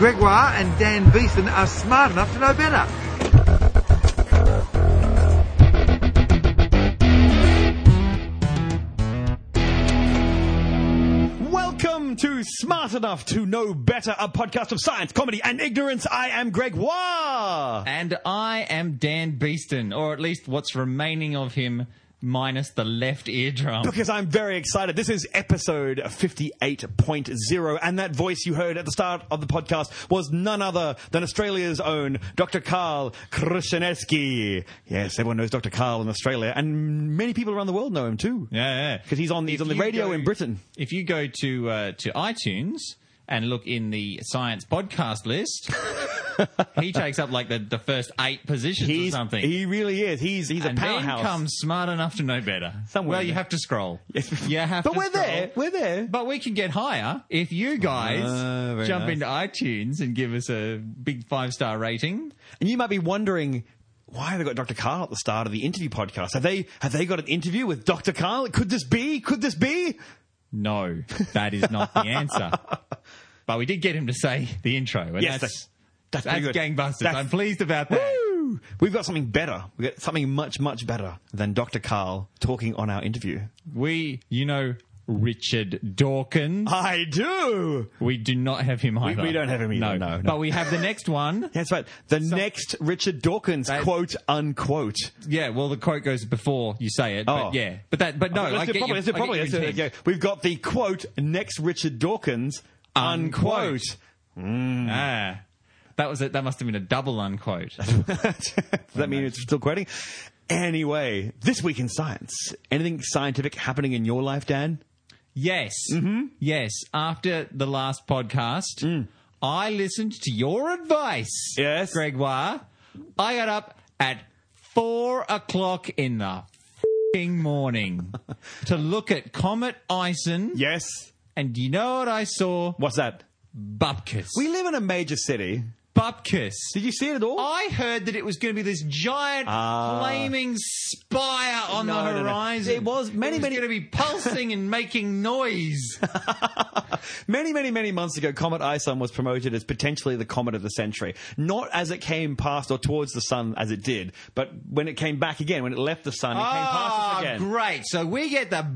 Gregoire and Dan Beeston are smart enough to know better. Welcome to Smart Enough to Know Better, a podcast of science, comedy, and ignorance. I am Gregoire. And I am Dan Beeston, or at least what's remaining of him, minus the left eardrum. Because I'm very excited. This is episode 58.0, and that voice you heard at the start of the podcast was none other than Australia's own Dr. Karl Kruszelnicki. Yes, everyone knows Dr. Carl in Australia, and many people around the world know him too. Yeah, yeah. Because he's on, he's If on the radio go- in Britain. If you go to uh, to iTunes and look in the science podcast list, he takes up like the, the first eight positions He's, or something. he really is. He's, he's and a powerhouse. then comes smart enough to know better. Somewhere well, you have to scroll. You have but we're scroll. there. We're there. But we can get higher if you guys Ah, jump nice. into iTunes and give us a big five star rating. And you might be wondering why have they got Dr. Karl at the start of the interview podcast? Have they have they got an interview with Dr. Karl? Could this be? Could this be? No, that is not the answer. But we did get him to say the intro, and Yes, that's that's, that's gangbusters. That's- I'm pleased about that. Woo! We've got something better. We've got something much, much better than Dr. Karl talking on our interview. We, you know, Richard Dawkins. I do. we do not have him either. we don't have him either, no, no. But we have the next one. That's right. The next Richard Dawkins, That- quote unquote. Yeah, well, the quote goes before you say it. Oh. But yeah, but that, but no, let's I it get properly. your- Let's it I get properly. your Let's do it. Yeah. We've got the quote next Richard Dawkins, unquote. Ah, that was it. That must have been a double unquote. Does that mean it's still quoting? Anyway, this week in science, anything scientific happening in your life, Dan? Yes. Mm-hmm. Yes. After the last podcast, Mm. I listened to your advice. Yes. Gregoire. I got up at four o'clock in the fing morning to look at Comet ISON. Yes. And do you know what I saw? What's that? Bupkis. We live in a major city. Bupkis. Did you see it at all? I heard that it was going to be this giant Ah. flaming spire on No, the no, horizon. It was many, many- going to be pulsing and making noise. Many, many, many months ago, Comet ISON was promoted as potentially the comet of the century. Not as it came past or towards the sun as it did, but when it came back again, when it left the sun, it came past us Ah, again. great. So we get the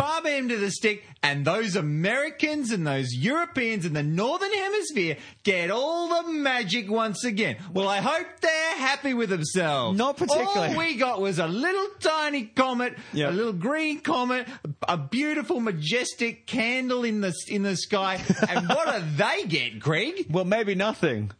bum end to the stick, and those Americans and those Europeans in the Northern Hemisphere get all the magic once again. Well, I hope they're happy with themselves. Not particularly. All we got was a little tiny comet, Yeah. a little green comet, a beautiful, majestic candle in the in the sky. and what do they get, Greg? Well, maybe nothing.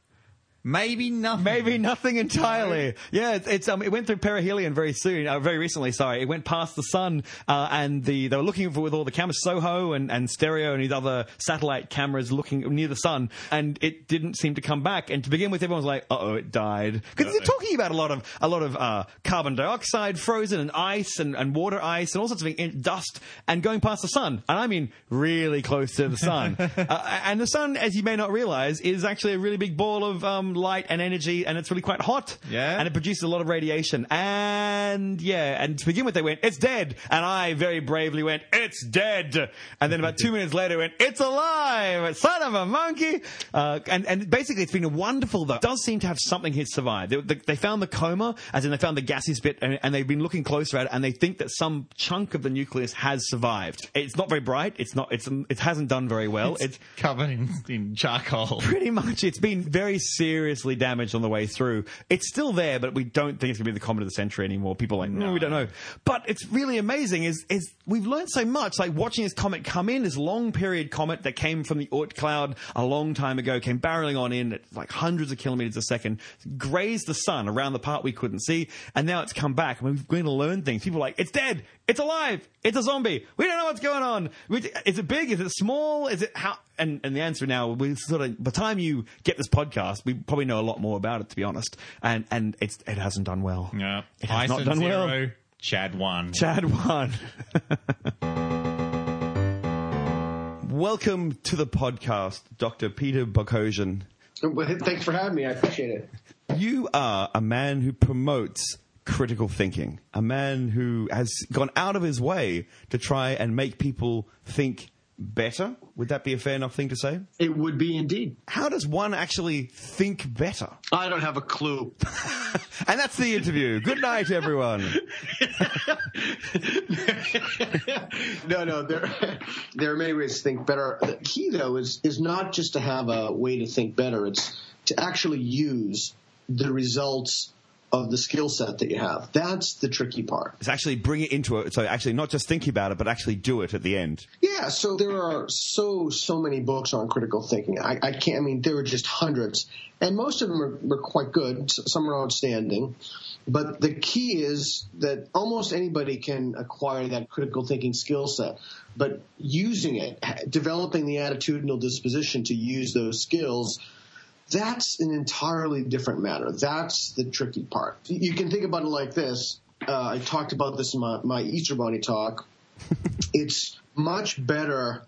Maybe nothing. Maybe nothing entirely. Yeah, it's, it's um, it went through perihelion very soon, uh, very recently. Sorry, it went past the sun, uh, and the they were looking for with all the cameras, SOHO and, and STEREO and these other satellite cameras looking near the sun, and it didn't seem to come back. And to begin with, everyone was like, "Uh oh, it died," because they're talking about a lot of a lot of uh, carbon dioxide frozen and ice and, and water ice and all sorts of things, in- dust, and going past the sun, and I mean really close to the sun. uh, and the sun, as you may not realize, is actually a really big ball of um, light and energy, and it's really quite hot. Yeah. And it produces a lot of radiation. And yeah, and to begin with, they went, it's dead. And I very bravely went, it's dead. And then about two minutes later, went, it's alive, son of a monkey. Uh, and, and basically, it's been wonderful, though. It does seem to have something here survived. They, they, they found the coma, as in they found the gaseous bit, and, and they've been looking closer at it, and they think that some chunk of the nucleus has survived. It's not very bright. It's not, it's, it hasn't done very well. it's covered in, in charcoal. Pretty much. It's been very seriously damaged on the way through. It's still there, but we don't think it's going to be the comet of the century anymore. People are like, no, we don't know. But it's really amazing is, is we've learned so much, like watching this comet come in, this long period comet that came from the Oort cloud a long time ago, came barreling on in at like hundreds of kilometers a second, grazed the sun around the part we couldn't see, and now it's come back. I mean, we're going to learn things. People are like, it's dead, it's alive, it's a zombie. We don't know what's going on. We- Is it big? Is it small? Is it how? And, and the answer now, we sort of, by the time you get this podcast, we probably know a lot more about it, to be honest. And, and it's, it hasn't done well. Yeah. It has not Ison done well. Chad one. Chad one. Welcome to the podcast, Dr. Peter Boghossian. Thanks for having me. I appreciate it. You are a man who promotes critical thinking, a man who has gone out of his way to try and make people think better. Would that be a fair enough thing to say? It would be indeed. How does one actually think better? I don't have a clue. And that's the interview. Good night, everyone. no, no, there, there are many ways to think better. The key, though, is is not just to have a way to think better. It's to actually use the results of the skill set that you have. That's the tricky part. It's actually bring it into it. So actually, not just think about it, but actually do it at the end. Yeah, so there are so so many books on critical thinking. I, I can't. I mean, there are just hundreds, and most of them are, are quite good. Some are outstanding, but the key is that almost anybody can acquire that critical thinking skill set. But using it, developing the attitudinal disposition to use those skills. That's an entirely different matter. That's the tricky part. You can think about it like this. Uh, I talked about this in my, my Easter Bunny talk it's much better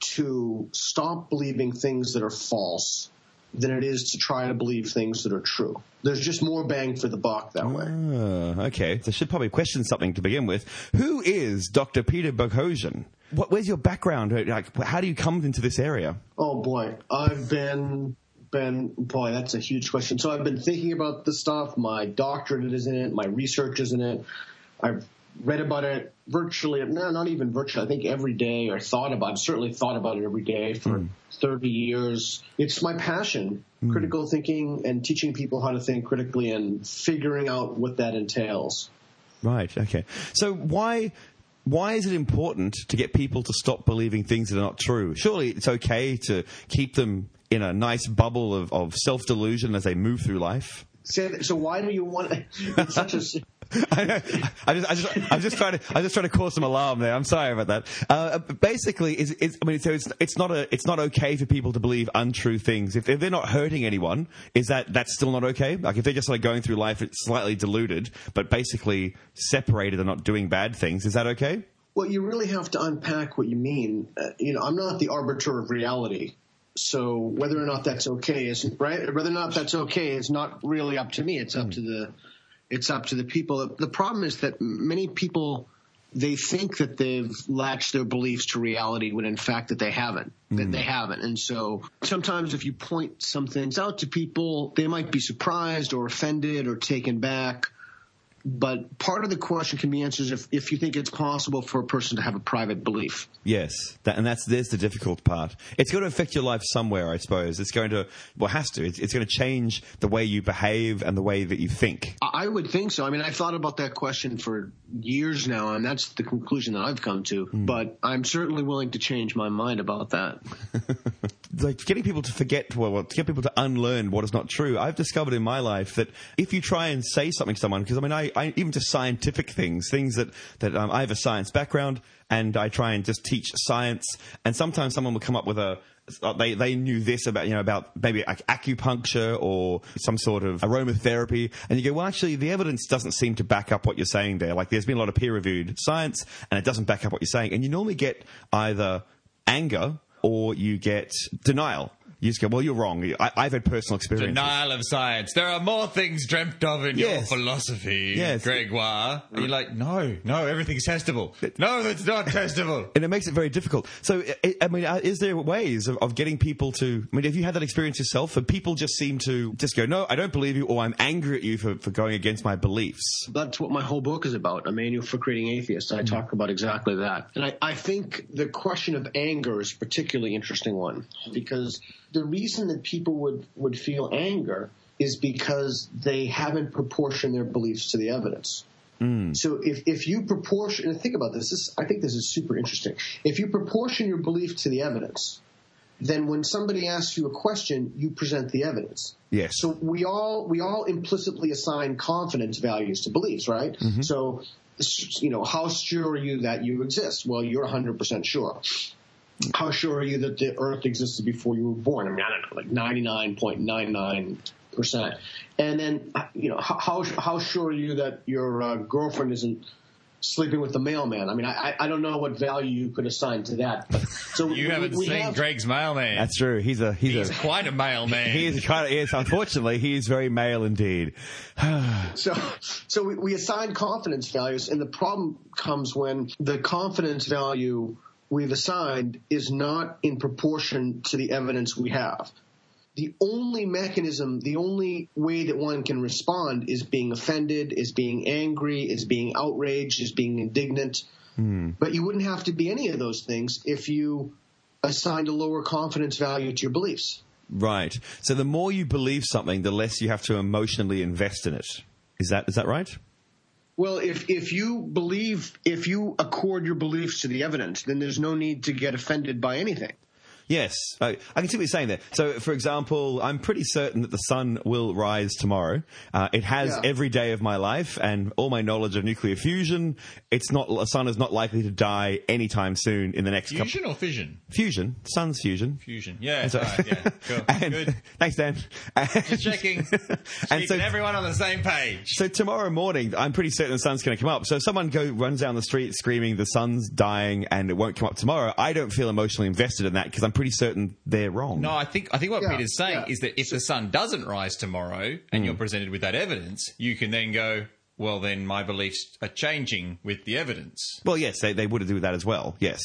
to stop believing things that are false than it is to try to believe things that are true. There's just more bang for the buck that way. Ah, okay. So I should probably question something to begin with. Who is Dr. Peter Boghossian? What, where's your background? Like, how do you come into this area? Oh boy, I've been been boy, that's a huge question. So I've been thinking about this stuff. My doctorate is in it. My research is in it. I've read about it virtually, no, not even virtually. I think every day, or thought about. I've certainly thought about it every day for hmm. 30 years. It's my passion, hmm. critical thinking, and teaching people how to think critically and figuring out what that entails. Right. Okay. So why why is it important to get people to stop believing things that are not true? Surely it's okay to keep them in a nice bubble of, of self delusion as they move through life. So, so why do you want? Such a I. I just, I just, I'm just trying to, I'm just trying to cause some alarm there. I'm sorry about that. Uh, basically, is, is, I mean, so it's, it's not a, it's not okay for people to believe untrue things. If, if they're not hurting anyone, is that, that's still not okay? Like if they're just like going through life, it's slightly diluted, but basically separated and not doing bad things, is that okay? Well, you really have to unpack what you mean. Uh, you know, I'm not the arbiter of reality. So whether or not that's okay is right. Whether or not that's okay is not really up to me. It's up to hmm. the, it's up to the people. The problem is that many people they think that they've latched their beliefs to reality when in fact that they haven't. That hmm. they haven't. And so sometimes if you point some things out to people, they might be surprised or offended or taken back. But part of the question can be answered if, if you think it's possible for a person to have a private belief. Yes, that, and that's there's the difficult part. It's going to affect your life somewhere, I suppose. It's going to, well, has to. It's, it's going to change the way you behave and the way that you think. I I would think so. I mean, I've thought about that question for years now, and that's the conclusion that I've come to. Hmm. But I'm certainly willing to change my mind about that. like getting people to forget, well, well, to get people to unlearn what is not true. I've discovered in my life that if you try and say something to someone, because I mean, I, I even to scientific things, things that that um, I have a science background, and I try and just teach science, and sometimes someone will come up with a. uh, They they knew this about you know about maybe like acupuncture or some sort of aromatherapy, and you go well actually the evidence doesn't seem to back up what you're saying there. Like there's been a lot of peer reviewed science, and it doesn't back up what you're saying, and you normally get either anger or you get denial. You just go, well, you're wrong. I, I've had personal experience. Denial of science. There are more things dreamt of in your philosophy, Yes. Gregoire. And you're like, no, no, everything's testable. No, that's not testable. and it makes it very difficult. So, I, I mean, uh, is there ways of, of getting people to? I mean, have you had that experience yourself? And people just seem to just go, "No, I don't believe you," or "I'm angry at you for, for going against my beliefs." That's what my whole book is about, A Manual for Creating Atheists. I talk about exactly that. And I, I think the question of anger is a particularly interesting one because the reason that people would, would feel anger is because they haven't proportioned their beliefs to the evidence. Hmm. So if, if you proportion, and think about this, this, I think this is super interesting. If you proportion your belief to the evidence, then when somebody asks you a question, you present the evidence. Yes. So we all we all implicitly assign confidence values to beliefs, right? Mm-hmm. So you know, how sure are you that you exist? Well, you're 100% sure. How sure are you that the Earth existed before you were born? I mean, I don't know, like 99.99%. And then, you know, how how sure are you that your uh, girlfriend isn't sleeping with the mailman? I mean, I I don't know what value you could assign to that. But, so You we- haven't we seen have- Greg's mailman. That's true. He's a he's, He's a quite a mailman. he is kind of yes. Unfortunately, he is very male indeed. So, so we, we assign confidence values, and the problem comes when the confidence value we've assigned is not in proportion to the evidence we have. The only mechanism, the only way that one can respond is being offended, is being angry, is being outraged, is being indignant. Hmm. But you wouldn't have to be any of those things if you assigned a lower confidence value to your beliefs. Right. So the more you believe something, the less you have to emotionally invest in it. Is that is that right? Well, if if you believe, if you accord your beliefs to the evidence, then there's no need to get offended by anything. Yes, I, I can see what you're saying there. So, for example, I'm pretty certain that the sun will rise tomorrow. Uh, it has Yeah. every day of my life and all my knowledge of nuclear fusion. It's not the sun is not likely to die anytime soon in the next couple. Fusion or fission? Fusion, sun's fusion. Fusion. Yeah. So- all right, yeah. Cool. And- Good. Thanks, Dan. Just checking. and Keeping so, everyone on the same page. so tomorrow morning, I'm pretty certain the sun's going to come up. So if someone go runs down the street screaming the sun's dying and it won't come up tomorrow, I don't feel emotionally invested in that because I'm pretty certain they're wrong. No, I think I think what Yeah, Peter's saying yeah. is that if the sun doesn't rise tomorrow and you're mm. presented with that evidence, you can then go, well, then my beliefs are changing with the evidence. Well, yes, they, they would do that as well. Yes.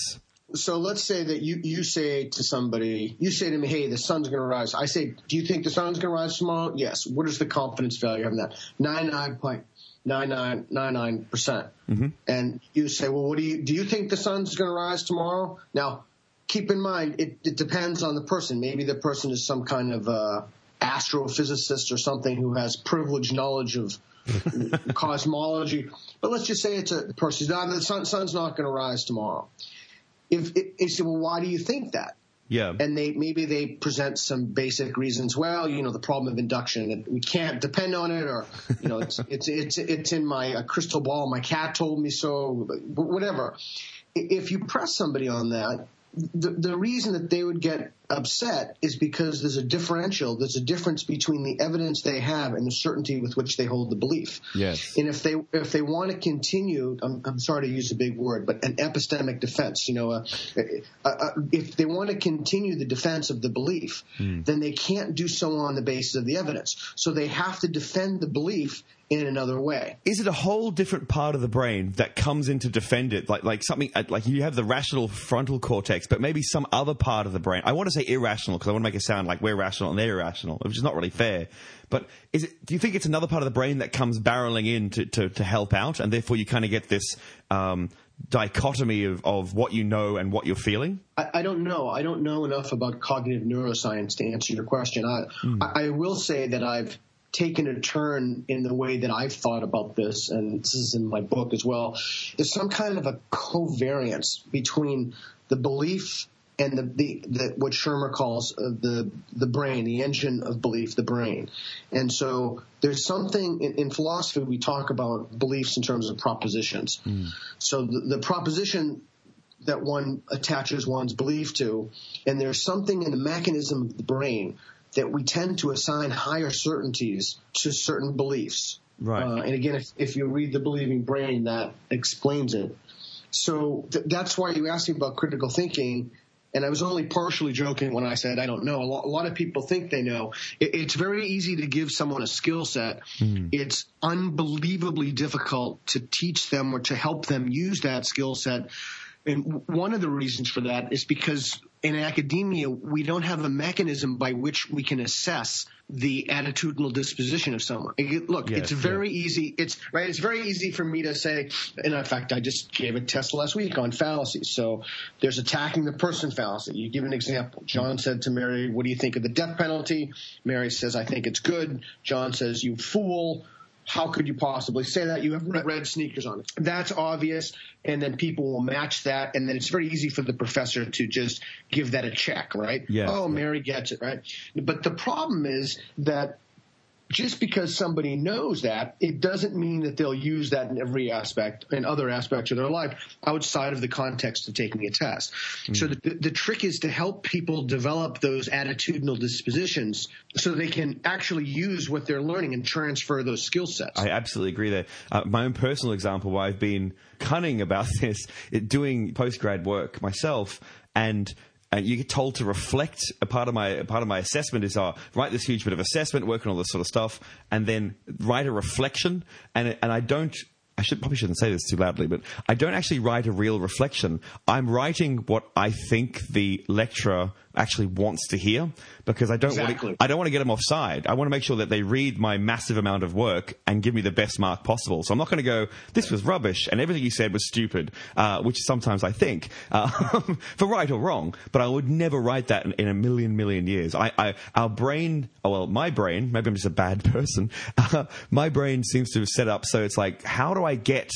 So let's say that you, you say to somebody, you say to me, hey, the sun's going to rise. I say, do you think the sun's going to rise tomorrow? Yes. What is the confidence value of that? 99.9999%. percent mm-hmm. And you say, well, what do you, do you think the sun's going to rise tomorrow? Now, keep in mind, it, it depends on the person. Maybe the person is some kind of uh, astrophysicist or something who has privileged knowledge of cosmology. But let's just say it's a person not, the sun, sun's not going to rise tomorrow if it, they say, well, why do you think that? Yeah. And they maybe they present some basic reasons. Well, you know, the problem of induction, we can't depend on it, or you know, it's it's it's it's in my crystal ball. My cat told me so. Whatever. If you press somebody on that, the the reason that they would get upset is because there's a differential. There's a difference between the evidence they have and the certainty with which they hold the belief. Yes. And if they if they want to continue, I'm, I'm sorry to use a big word, but an epistemic defense, you know, uh, uh, uh, if they want to continue the defense of the belief, then they can't do so on the basis of the evidence. So they have to defend the belief in another way. is it a whole different part of the brain that comes in to defend it like like something uh, like you have the rational frontal cortex but maybe some other part of the brain i want to say irrational because i want to make it sound like we're rational and they're irrational which is not really fair but is it do you think it's another part of the brain that comes barreling in to, to, to help out and therefore you kind of get this um, dichotomy of, of what you know and what you're feeling I, I don't know. I don't know enough about cognitive neuroscience to answer your question. I, I, I will say that I've taken a turn in the way that I've thought about this, and this is in my book as well. There's some kind of a covariance between the belief and the, the, the what Shermer calls uh, the the brain, the engine of belief, the brain. And so there's something in, in philosophy we talk about beliefs in terms of propositions. So the, the proposition that one attaches one's belief to, and there's something in the mechanism of the brain that we tend to assign higher certainties to certain beliefs. Right. Uh, and again, if, if you read the believing brain, that explains it. So th- that's why you asked me about critical thinking. And I was only partially joking when I said I don't know. A lot, a lot of people think they know. It, it's very easy to give someone a skill set. It's unbelievably difficult to teach them or to help them use that skill set. And one of the reasons for that is because in academia, we don't have a mechanism by which we can assess the attitudinal disposition of someone. Look, Yes, it's very easy. It's right. It's very easy for me to say. And in fact, I just gave a test last week on fallacies. So there's attacking the person fallacy. You give an example. John said to Mary, "What do you think of the death penalty?" Mary says, "I think it's good." John says, "You fool." How could you possibly say that? You have red, red sneakers on. That's obvious, and then people will match that, and then it's very easy for the professor to just give that a check, right? Yeah. Oh, Mary gets it, right? But the problem is that just because somebody knows that, it doesn't mean that they'll use that in every aspect, in other aspects of their life, outside of the context of taking a test. So the, the trick is to help people develop those attitudinal dispositions so they can actually use what they're learning and transfer those skill sets. I absolutely agree there. Uh, my own personal example where I've been cunning about this, it, doing postgrad work myself, and uh, you get told to reflect. A part of my part of my assessment is uh, write this huge bit of assessment, work on all this sort of stuff, and then write a reflection. And and I don't I should probably shouldn't say this too loudly, but I don't actually write a real reflection. I'm writing what I think the lecturer actually wants to hear because I don't Exactly. want to, I don't want to get them offside. I want to make sure that they read my massive amount of work and give me the best mark possible. So I'm not going to go, this was rubbish and everything you said was stupid, uh, which sometimes I think, uh, for right or wrong. But I would never write that in, in a million million years. I, I our brain, oh, well, my brain, maybe I'm just a bad person. Uh, my brain seems to have set up so it's like, how do I get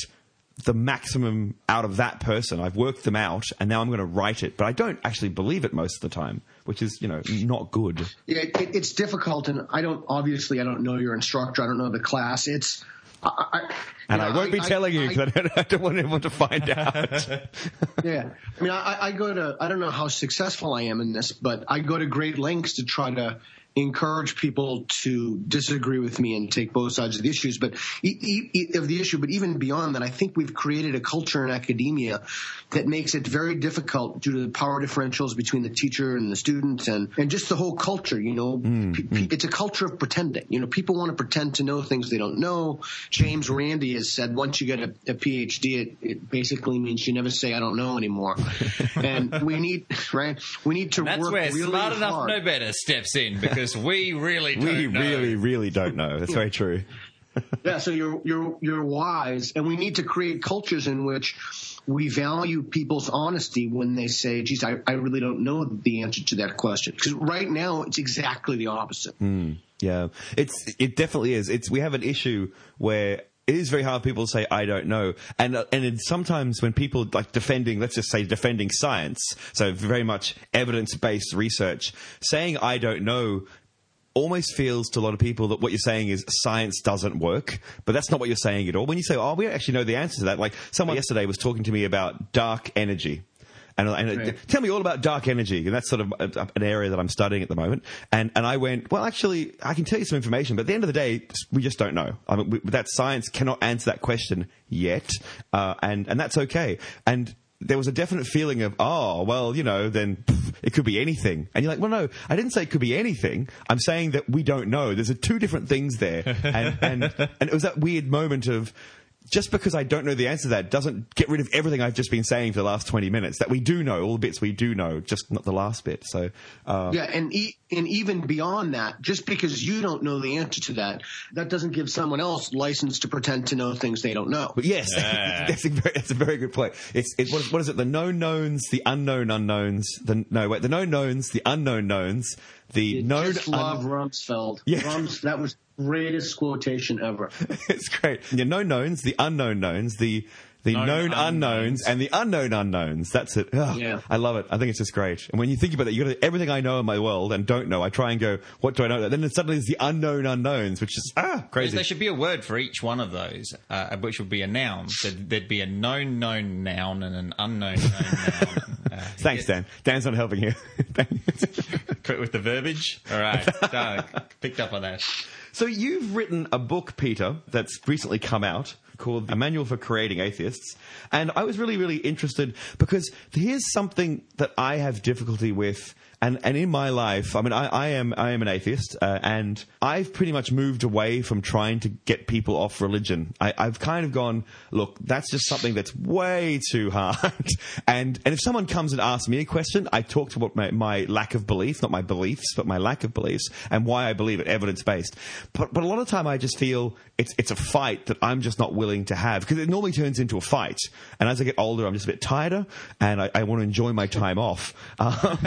the maximum out of that person. I've worked them out, and now I'm going to write it. But I don't actually believe it most of the time, which is, you know, not good. Yeah, it, it's difficult, and I don't obviously I don't know your instructor. I don't know the class. It's I, I, And you I won't be telling you I- because I, don't, I don't want anyone to find out. Yeah, I mean, I, I go to I don't know how successful I am in this, but I go to great lengths to try to encourage people to disagree with me and take both sides of the issues, but e- e- e- of the issue. But even beyond that, I think we've created a culture in academia that makes it very difficult due to the power differentials between the teacher and the student, and and just the whole culture. You know, mm, P- p- mm. it's a culture of pretending. You know, people want to pretend to know things they don't know. James Randi has said once you get a, a PhD, it, it basically means you never say I don't know anymore. and we need right. We need to That's work where really smart enough hard. no better steps in because we really don't we know. really, really don't know. That's very true. Yeah, so you're you're you're wise, and we need to create cultures in which we value people's honesty when they say, "Geez, I, I really don't know the answer to that question." Because right now it's exactly the opposite. Yeah, it's it definitely is. It's we have an issue where it is very hard for people to say I don't know, and uh, and it, sometimes when people like defending, let's just say defending science, so very much evidence based research, saying I don't know. Almost feels to a lot of people that what you're saying is science doesn't work, but that's not what you're saying at all. When you say, "Oh, we actually know the answer to that," like someone yesterday was talking to me about dark energy, and, and Right. tell me all about dark energy. And that's sort of an area that I'm studying at the moment. And, and I went, well, actually, I can tell you some information, but at the end of the day, we just don't know. I mean, we, that science cannot answer that question yet. Uh, and, and that's okay. And there was a definite feeling of, oh, well, you know, then pff, it could be anything. And you're like, well, no, I didn't say it could be anything. I'm saying that we don't know. There's a two different things there. And, and, and it was that weird moment of, just because I don't know the answer to that doesn't get rid of everything I've just been saying for the last 20 minutes that we do know, all the bits we do know, just not the last bit. So, uh, Yeah, and e- and even beyond that, just because you don't know the answer to that, that doesn't give someone else license to pretend to know things they don't know. but yes, that's, a very, that's a very good point. It's, it, what, is, what is it? The known knowns, the unknown unknowns, the, no, wait, the known knowns, the unknown knowns, the known, Just un- love Rumsfeld. Yeah. Rums, that was greatest quotation ever. it's great. The known knowns, the unknown knowns, the the Known known unknowns, unknowns. and the unknown unknowns. That's it. Ugh, Yeah. I love it. I think it's just great. And when you think about that, you got everything I know in my world and don't know. I try and go, what do I know? Then suddenly there's the unknown unknowns, which is ah crazy. There should be a word for each one of those, uh, which would be a noun. So there'd be a known known noun and an unknown known noun. Uh, Thanks, Dan. Dan's not helping here. Quit with the verbiage. All right, picked up on that. so you've written a book, Peter, that's recently come out called A Manual for Creating Atheists. And I was really, really interested because here's something that I have difficulty with. And, and in my life, I mean, I, I am I am an atheist, uh, and I've pretty much moved away from trying to get people off religion. I, I've kind of gone, look, that's just something that's way too hard. and and if someone comes and asks me a question, I talk to what my, my lack of belief, not my beliefs, but my lack of beliefs, and why I believe it, evidence based. But but a lot of time, I just feel it's it's a fight that I'm just not willing to have because it normally turns into a fight. And as I get older, I'm just a bit tireder, and I, I want to enjoy my time off. Um,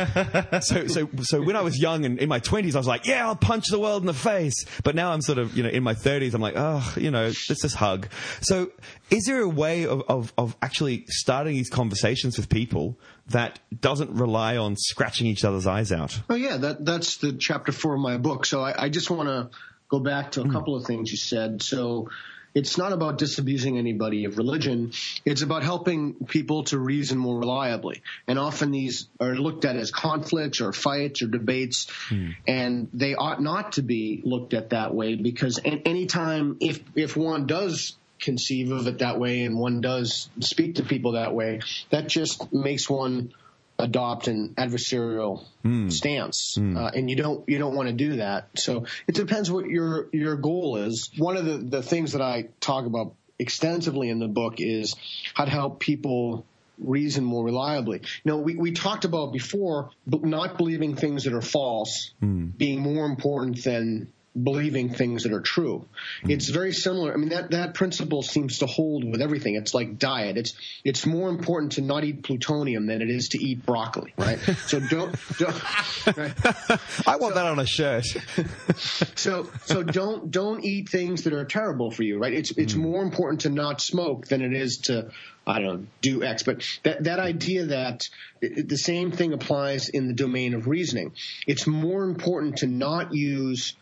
so so so when I was young and in my 20s, I was like, yeah, I'll punch the world in the face. But now I'm sort of you know in my 30s, I'm like, oh, you know, let's just hug. So is there a way of, of, of actually starting these conversations with people that doesn't rely on scratching each other's eyes out? Oh yeah, that that's the chapter four of my book. So I, I just want to go back to a hmm. couple of things you said. So it's not about disabusing anybody of religion. It's about helping people to reason more reliably. And often these are looked at as conflicts or fights or debates, hmm. and they ought not to be looked at that way because an- anytime if if one does conceive of it that way and one does speak to people that way, that just makes one adopt an adversarial hmm. stance, hmm. uh, and you don't you don't want to do that. So it depends what your your goal is. One of the the things that I talk about extensively in the book is how to help people reason more reliably. You know, we, we talked about before not believing things that are false hmm. being more important than believing things that are true. Hmm. It's very similar. I mean, that, that principle seems to hold with everything. It's like diet. It's, it's more important to not eat plutonium than it is to eat broccoli, right? so don't, don't right? I want that on a shirt. so so don't don't eat things that are terrible for you, right? It's it's hmm. more important to not smoke than it is to I don't know do X. But that that idea that the same thing applies in the domain of reasoning. It's more important to not use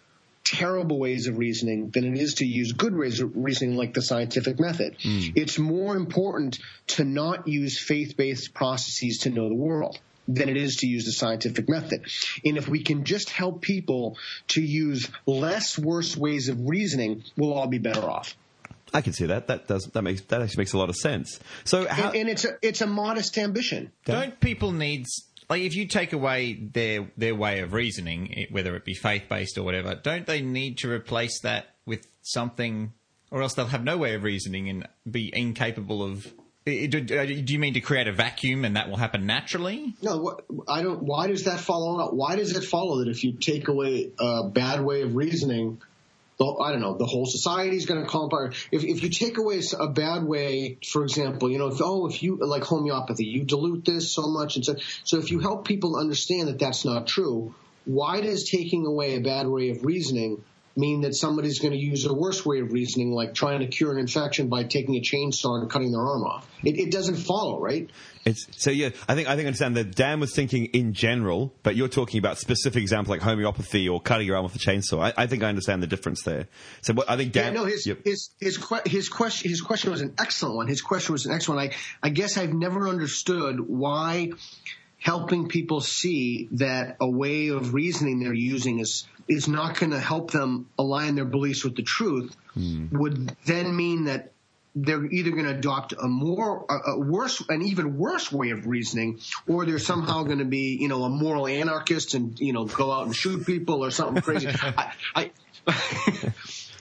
terrible ways of reasoning than it is to use good ways of reasoning like the scientific method. Mm. It's more important to not use faith-based processes to know the world than it is to use the scientific method. And if we can just help people to use less worse ways of reasoning, we'll all be better off. I can see that. That does that makes that actually makes a lot of sense. So how, And, and it's a it's a modest ambition. Don't people need like if you take away their their way of reasoning, whether it be faith based or whatever, don't they need to replace that with something, or else they'll have no way of reasoning and be incapable of. Do, uh, do you mean to create a vacuum and that will happen naturally? No, I don't. Why does that follow? Why does it follow that if you take away a bad way of reasoning, the, I don't know, the whole society is going to come apart. If, if you take away a bad way, for example, you know, if, oh, if you like homeopathy, you dilute this so much, and so so if you help people understand that that's not true, why does taking away a bad way of reasoning mean that somebody's going to use a worse way of reasoning, like trying to cure an infection by taking a chainsaw and cutting their arm off? It, it doesn't follow, right? It's so yeah. I think I think I understand that Dan was thinking in general, but you're talking about specific examples like homeopathy or cutting your arm with a chainsaw. I, I think I understand the difference there. So what, I think Dan. Yeah, no, his Yep. his his, his question his question was an excellent one. His question was an excellent. one. I I guess I've never understood why helping people see that a way of reasoning they're using is is not going to help them align their beliefs with the truth hmm. would then mean that they're either going to adopt a more a, a worse an even worse way of reasoning or they're somehow going to be you know a moral anarchist and you know go out and shoot people or something crazy. I, I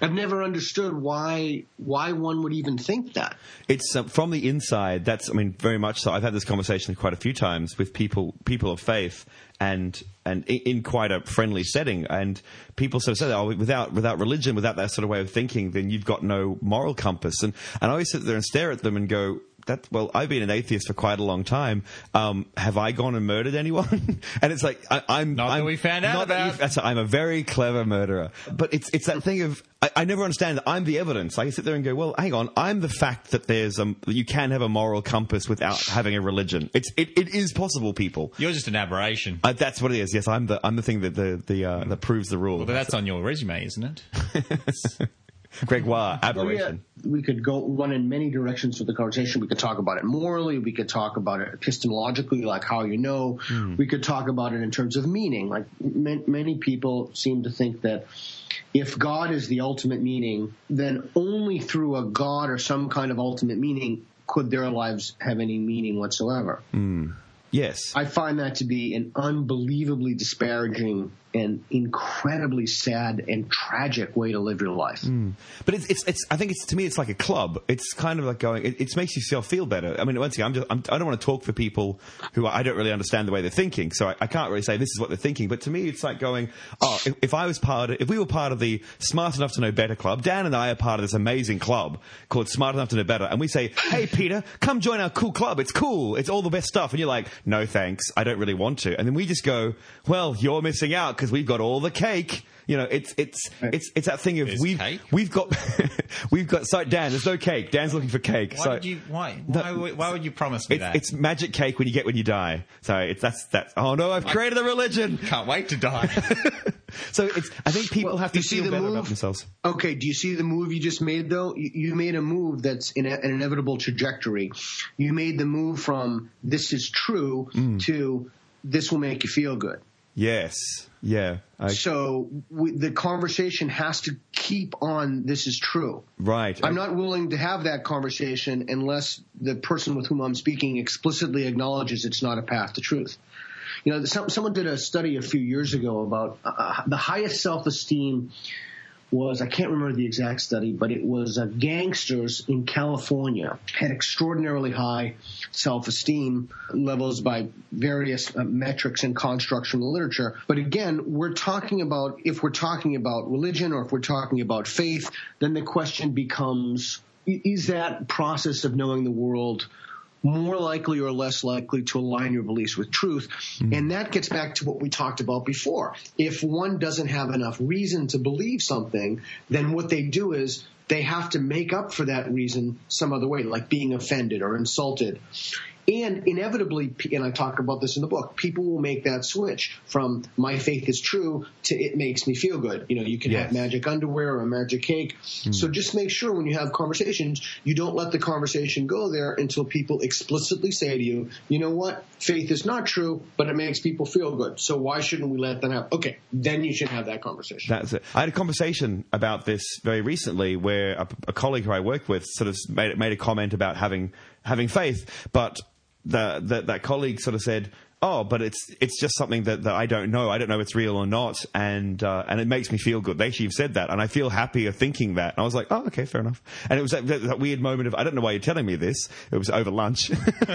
I've never understood why why one would even think that. it's uh, from the inside. That's, I mean, very much so. I've had this conversation quite a few times with people, people of faith, and and in quite a friendly setting. And people sort of say, "Oh, without without religion, without that sort of way of thinking, then you've got no moral compass." And and I always sit there and stare at them and go. That, well, I've been an atheist for quite a long time. Um, have I gone and murdered anyone? and it's like I, I'm Not that I'm, we found out not that about. you've- I'm a very clever murderer. But it's it's that thing of I, I never understand that I'm the evidence. I sit there and go, well, hang on, I'm the fact that there's that you can have a moral compass without having a religion. It's it, it is possible, people. You're just an aberration. Uh, that's what it is. Yes, I'm the I'm the thing that the the uh, that proves the rule. But that's on your resume, isn't it? Gregoire Oh, yeah. We could go run in many directions with the conversation. We could talk about it morally. We could talk about it epistemologically, like how you know. Hmm. We could talk about it in terms of meaning. Like ma- many people seem to think that if God is the ultimate meaning, then only through a God or some kind of ultimate meaning could their lives have any meaning whatsoever. Hmm. Yes. I find that to be an unbelievably disparaging and incredibly sad and tragic way to live your life. Hmm. But it's, it's, it's, I think it's, to me, it's like a club. It's kind of like going, it, it makes yourself feel better. I mean, once again, I'm just, I'm, I don't want to talk for people who I don't really understand the way they're thinking. So I, I can't really say this is what they're thinking. But to me, it's like going, oh, if, if I was part of, if we were part of the Smart Enough to Know Better club, Dan and I are part of this amazing club called Smart Enough to Know Better. And we say, hey, Peter, come join our cool club. It's cool. It's all the best stuff. And you're like, no, thanks. I don't really want to. And then we just go, well, you're missing out because we've got all the cake. You know, it's it's it's it's that thing of There's we've cake? we've got we've got so Dan. There's no cake. Dan's looking for cake. Why so did you? Why? No, Why, would- why would you promise me It's, that? it's magic cake when you get when you die. So it's that's that's. Oh no, I've created a religion. Can't wait to die. So it's. I think people Well, have to you see feel the better move? about themselves. Okay, do you see the move you just made though? You, you made a move that's in a, an inevitable trajectory. You made the move from this is true mm. to this will make you feel good. Yes. Yeah. I, So we, the conversation has to keep on this is true. right. I'm not willing to have that conversation unless the person with whom I'm speaking explicitly acknowledges it's not a path to truth. You know, some, someone did a study a few years ago about uh, the highest self-esteem was I can't remember the exact study, but it was uh, gangsters in California had extraordinarily high self-esteem levels by various uh, metrics and constructs from the literature. But again, we're talking about if we're talking about religion or if we're talking about faith, then the question becomes: Is that process of knowing the world? More likely or less likely to align your beliefs with truth. Mm-hmm. And that gets back to what we talked about before. If one doesn't have enough reason to believe something, then what they do is they have to make up for that reason some other way, like being offended or insulted. And inevitably, and I talk about this in the book, people will make that switch from my faith is true to it makes me feel good. You know, you can yes. have magic underwear or a magic cake. Mm. So just make sure when you have conversations, you don't let the conversation go there until people explicitly say to you, you know what, faith is not true, but it makes people feel good. So why shouldn't we let them have? Okay, then you should have that conversation. That's it. I had a conversation about this very recently where a, a colleague who I work with sort of made, made a comment about having having faith, but the, the, that colleague sort of said, oh, but it's it's just something that, that I don't know. I don't know if it's real or not, and uh, and it makes me feel good. They actually said that, and I feel happier thinking that. And I was like, oh, okay, fair enough. And it was that, that, that weird moment of I don't know why you're telling me this. It was over lunch,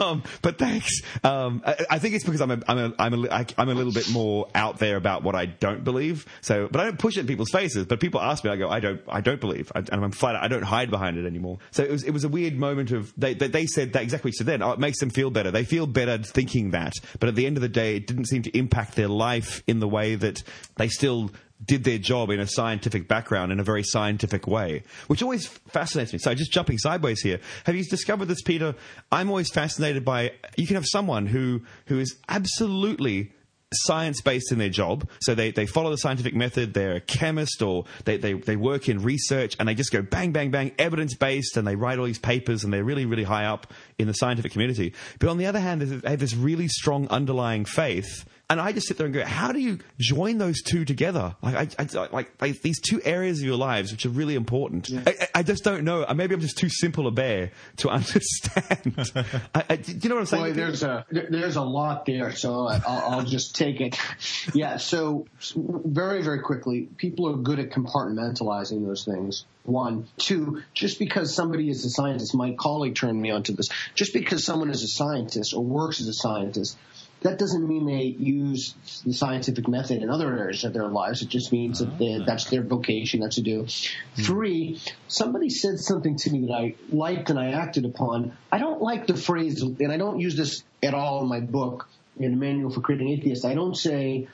um, but thanks. Um, I, I, think it's because I'm a I'm a I'm a I'm a little bit more out there about what I don't believe. So, but I don't push it in people's faces. But people ask me, I go, I don't I don't believe, I, and I'm flat. I don't hide behind it anymore. So it was it was a weird moment of they they, they said that exactly So then. Oh, it makes them feel better. They feel better thinking thinking that. But at the end of the day, it didn't seem to impact their life in the way that they still did their job in a scientific background in a very scientific way, which always fascinates me. So just jumping sideways here, have you discovered this, Peter? I'm always fascinated by you can have someone who who is absolutely science based in their job. So they, they follow the scientific method. They're a chemist or they, they, they work in research and they just go bang, bang, bang, evidence based and they write all these papers and they're really, really high up in the scientific community. But on the other hand, they have this really strong underlying faith and I just sit there and go, how do you join those two together? Like, I, I like, like, these two areas of your lives, which are really important. Yeah. I, I, just don't know. Uh, maybe I'm just too simple a bear to understand. I, do you know what I'm saying? Boy, there's a there's a lot there, so I'll, I'll just take it. Yeah. So very very quickly, people are good at compartmentalizing those things. One, two, just because somebody is a scientist, my colleague turned me onto this. Just because someone is a scientist or works as a scientist that doesn't mean they use the scientific method in other areas of their lives. It just means that they, that's their vocation, that's to do. Mm-hmm. Three, somebody said something to me that I liked and I acted upon. I don't like the phrase, and I don't use this at all in my book, in the Manual for Creating Atheists. I don't say,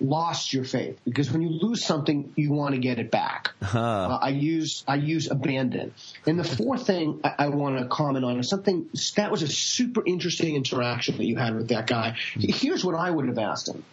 lost your faith because when you lose something, you want to get it back. Uh-huh. Uh, I use I use abandon. And the fourth thing I, I want to comment on is something that was a super interesting interaction that you had with that guy. Mm. Here's what I would have asked him.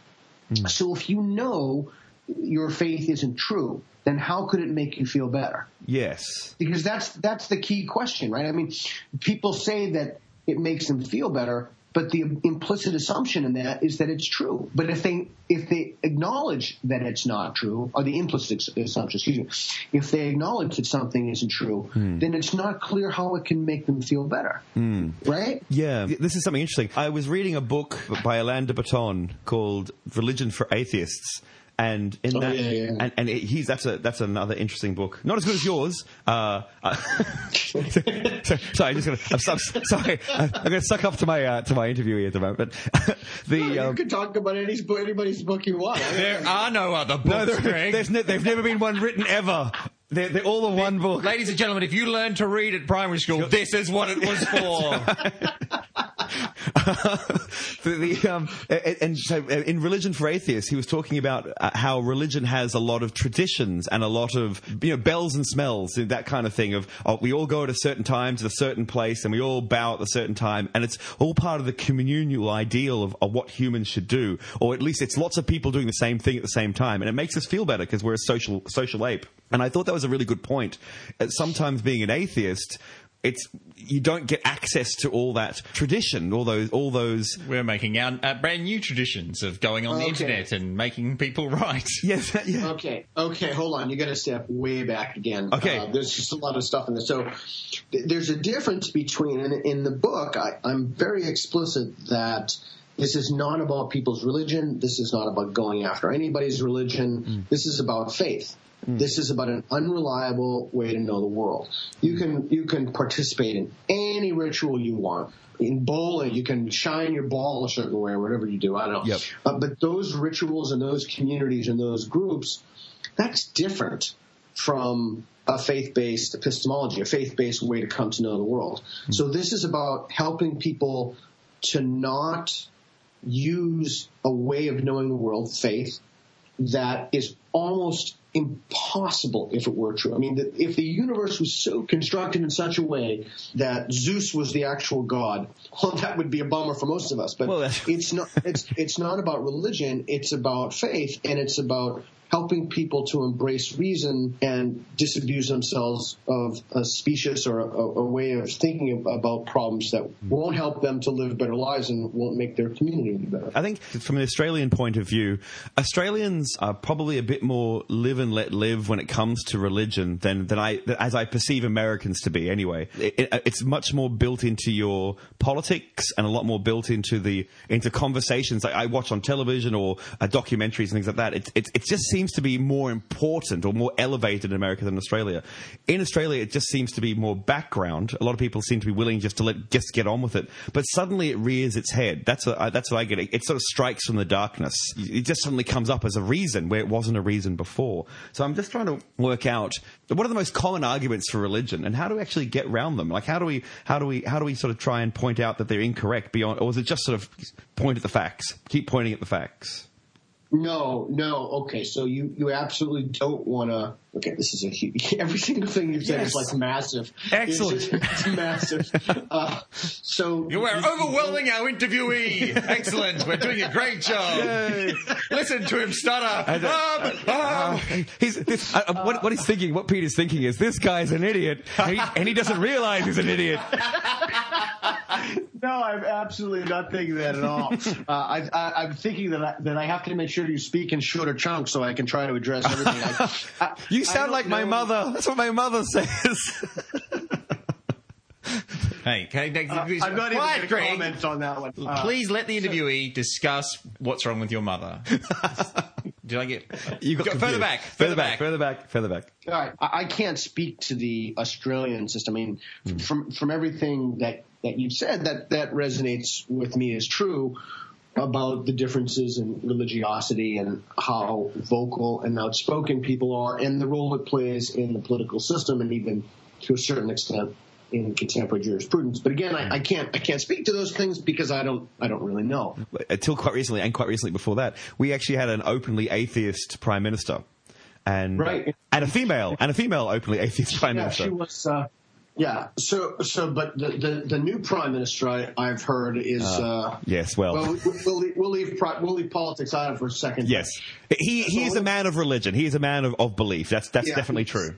Mm. So if you know your faith isn't true, then how could it make you feel better? Yes. Because that's that's the key question, right? I mean, people say that it makes them feel better, but the implicit assumption in that is that it's true. But if they if they acknowledge that it's not true, or the implicit assumption, excuse me, if they acknowledge that something isn't true, mm. then it's not clear how it can make them feel better. Mm. Right? Yeah. This is something interesting. I was reading a book by Alain de Botton called Religion for Atheists and in oh, that, yeah, yeah. and, and he's that's a that's another interesting book. Not as good as yours. Uh, uh, sorry, I'm just gonna. I'm, I'm sorry, I'm gonna suck up to my uh, to my interview here at the moment. The no, you um, can talk about any, anybody's book you want. There are no other books, no, there, There's ne- there's never been one written ever. They're, they're all the one book. Ladies and gentlemen, if you learned to read at primary school, this is what it was for. the, um, and so uh, in Religion for Atheists, he was talking about uh, how religion has a lot of traditions and a lot of you know bells and smells, that kind of thing. Of oh, we all go at a certain time to a certain place, and we all bow at a certain time, and it's all part of the communal ideal of, of what humans should do, or at least it's lots of people doing the same thing at the same time, and it makes us feel better because we're a social social ape. And I thought that was a really good point. Sometimes being an atheist it's you don't get access to all that tradition, all those, all those. We're making our, our brand new traditions of going on okay. the internet and making people right. Yes. Yeah. Okay. Okay. Hold on. You got to step way back again. Okay. Uh, there's just a lot of stuff in this. So th- there's a difference between in, in the book. I, I'm very explicit that. This is not about people's religion. This is not about going after anybody's religion. Mm. This is about faith. This is about an unreliable way to know the world. You can you can participate in any ritual you want. In bowling, you can shine your ball a certain way or whatever you do. I don't know. Yep. Uh, but those rituals and those communities and those groups, that's different from a faith-based epistemology, a faith-based way to come to know the world. So this is about helping people to not use a way of knowing the world, faith, that is almost impossible if it were true. I mean, if the universe was so constructed in such a way that Zeus was the actual god, well, that would be a bummer for most of us. But Well, it's not. It's it's not about religion. It's about faith, and it's about helping people to embrace reason and disabuse themselves of a specious or a, a way of thinking about problems that won't help them to live better lives and won't make their community better. I think from an Australian point of view, Australians are probably a bit more live and let live when it comes to religion than, than I, as I perceive Americans to be anyway. It, it- it's much more built into your politics and a lot more built into the, into conversations like I watch on television or uh, documentaries and things like that. It, it, it just seems to be more important or more elevated in America than Australia. In Australia, it just seems to be more background. A lot of people seem to be willing just to let, just get on with it. But suddenly it rears its head. That's what I, that's what I get. It, it sort of strikes from the darkness. It just suddenly comes up as a reason where it wasn't a reason before. So I'm just trying to work out what are the most common arguments for religion and how do we actually get around them? Like how do we how do we how do we sort of try and point out that they're incorrect beyond, or is it just sort of point at the facts, keep pointing at the facts? No, no. Okay, so you you absolutely don't want to. Okay, this is a huge. Every single thing you've said Yes. is like massive. Excellent. It's, it's massive. Uh, so You are overwhelming our interviewee. Excellent. We're doing a great job. Listen to him stutter. Um, um. He's this, uh, uh, what, what he's thinking, what Peter's thinking is this guy's an idiot, and he, and he doesn't realize he's an idiot. No, I'm absolutely not thinking that at all. Uh, I, I, I'm thinking that I, that I have to make sure you speak in shorter chunks so I can try to address everything. I, I, You sound don't like my know- mother. That's what my mother says. Hey, can I, Uh, I'm not even Quiet, going to Greg. comment on that one. Uh, Please let the interviewee discuss what's wrong with your mother. Did I get? You got Go further back. further back, further back, further back. All right. I, I can't speak to the Australian system. I mean, Hmm. from from everything that that you've said, that that resonates with me is true about the differences in religiosity and how vocal and outspoken people are, and the role it plays in the political system, and even to a certain extent in contemporary jurisprudence. But again, I, I can't I can't speak to those things because I don't I don't really know. Until quite recently, and quite recently before that, we actually had an openly atheist prime minister, and Right. and a female, and a female openly atheist prime Yeah, minister. she was. Uh, yeah. So so, but the the, the new prime minister I, I've heard is. Uh, uh yes, well, Well, we- we'll leave, we'll leave we'll leave politics out of for a second. yes, he he is a man of religion. He is a man of, of belief. That's that's Yeah, definitely true.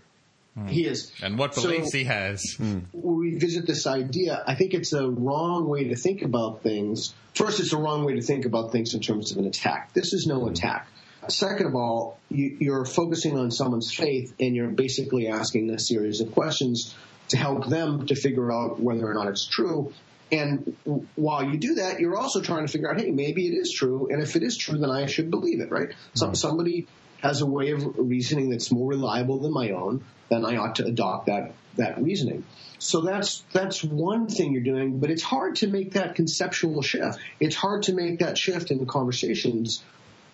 Hmm. he is. And what So- beliefs he has. when we revisit this idea, I think it's a wrong way to think about things. First, it's a wrong way to think about things in terms of an attack. This is no hmm. attack. Second of all, you, you're focusing on someone's faith and you're basically asking a series of questions to help them to figure out whether or not it's true. And while you do that, you're also trying to figure out, hey, maybe it is true. And if it is true, then I should believe it, right? Some, mm-hmm. somebody has a way of reasoning that's more reliable than my own, then I ought to adopt that that reasoning. So that's that's one thing you're doing, but it's hard to make that conceptual shift. It's hard to make that shift in the conversations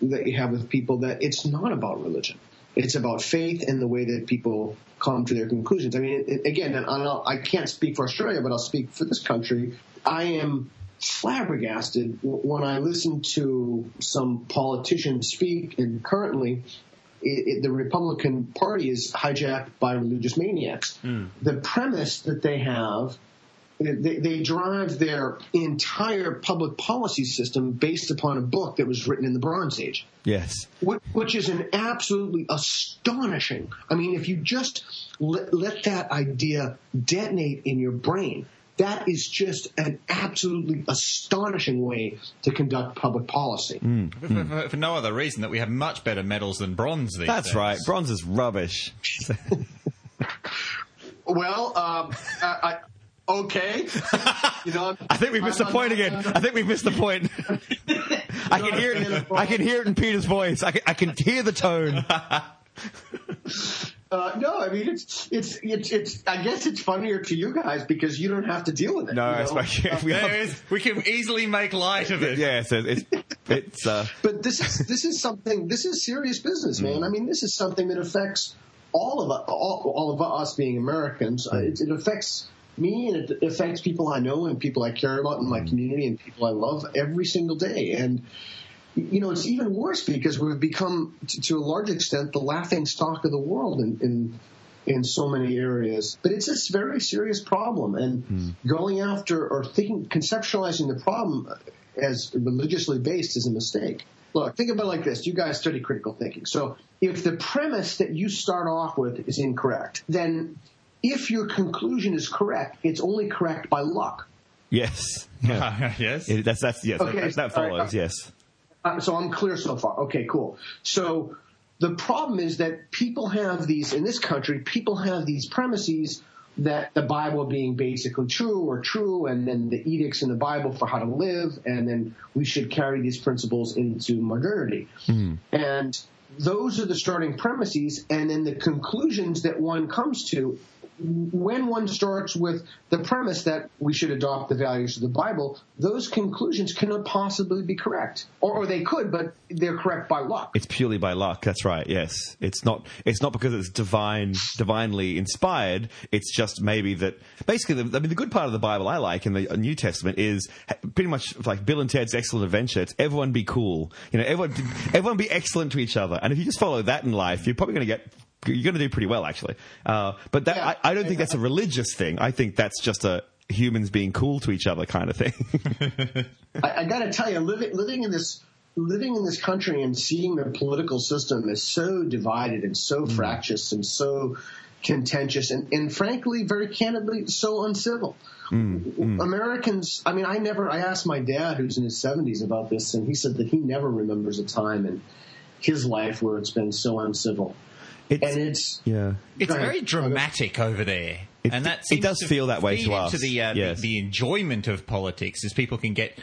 that you have with people that it's not about religion. It's about faith and the way that people come to their conclusions. I mean, it, again, I can't speak for Australia, but I'll speak for this country. I am flabbergasted when I listen to some politicians speak, and currently it, it, the Republican Party is hijacked by religious maniacs. Hmm. The premise that they have, they, they drive their entire public policy system based upon a book that was written in the Bronze Age Yes, wh- which is an absolutely astonishing. I mean, if you just let, let that idea detonate in your brain, that is just an absolutely astonishing way to conduct public policy. For, for- for no other reason that we have much better medals than bronze these that's days. right. Bronze is rubbish. Well, um, I, I, okay, you know, I think we missed the point again. I think we missed the point. I can hear it. I can hear it in Peter's voice. I can, I can hear the tone. Uh, no, I mean it's, it's it's it's. I guess it's funnier to you guys because you don't have to deal with it. No, you know? especially if we have, is, we can easily make light of it. yeah, so it's it's uh, But this is this is something. This is serious business, man. I mean, this is something that affects all of us, all, all of us being Americans. Uh, It, it affects me, and it affects people I know and people I care about in my mm-hmm. community and people I love every single day. And you know, it's even worse because we've become, to, a large extent, the laughing stock of the world in. in in so many areas, but it's a very serious problem, and mm-hmm. going after or thinking, conceptualizing the problem as religiously based is a mistake. Look, think about it like this. You guys study critical thinking. So if the premise that you start off with is incorrect, then if your conclusion is correct, it's only correct by luck. yes, yeah. yes. It- that's that's yes, Okay, that, that follows. uh, yes, Uh, so I'm clear so far. Okay, cool. So the problem is that people have these, in this country, people have these premises that the Bible being basically true or true, and then the edicts in the Bible for how to live, and then we should carry these principles into modernity. And those are the starting premises, and then the conclusions that one comes to when one starts with the premise that we should adopt the values of the Bible, those conclusions cannot possibly be correct. Or, or they could, but they're correct by luck. it's purely by luck. That's right. Yes, it's not. It's not because it's divine, divinely inspired. It's just maybe that. Basically, the, I mean, the good part of the Bible I like in the New Testament is pretty much like Bill and Ted's Excellent Adventure. It's everyone be cool. You know, everyone, everyone be excellent to each other. And if you just follow that in life, you're probably going to get. You're going to do pretty well, actually. Uh, but that, Yeah. I, I don't think that's a religious thing. I think that's just a humans being cool to each other kind of thing. I, I got to tell you, living, living in this living in this country and seeing the political system is so divided and so mm. fractious and so contentious and, and frankly, very candidly, so uncivil. Mm, mm. Americans, I mean, I never, I asked my dad, who's in his 70s, about this, and he said that he never remembers a time in his life where it's been so uncivil. It's, And it's, yeah. It's very dramatic over there. It- and that it does feel that way to into us, The, uh, yes. the, the enjoyment of politics is people can get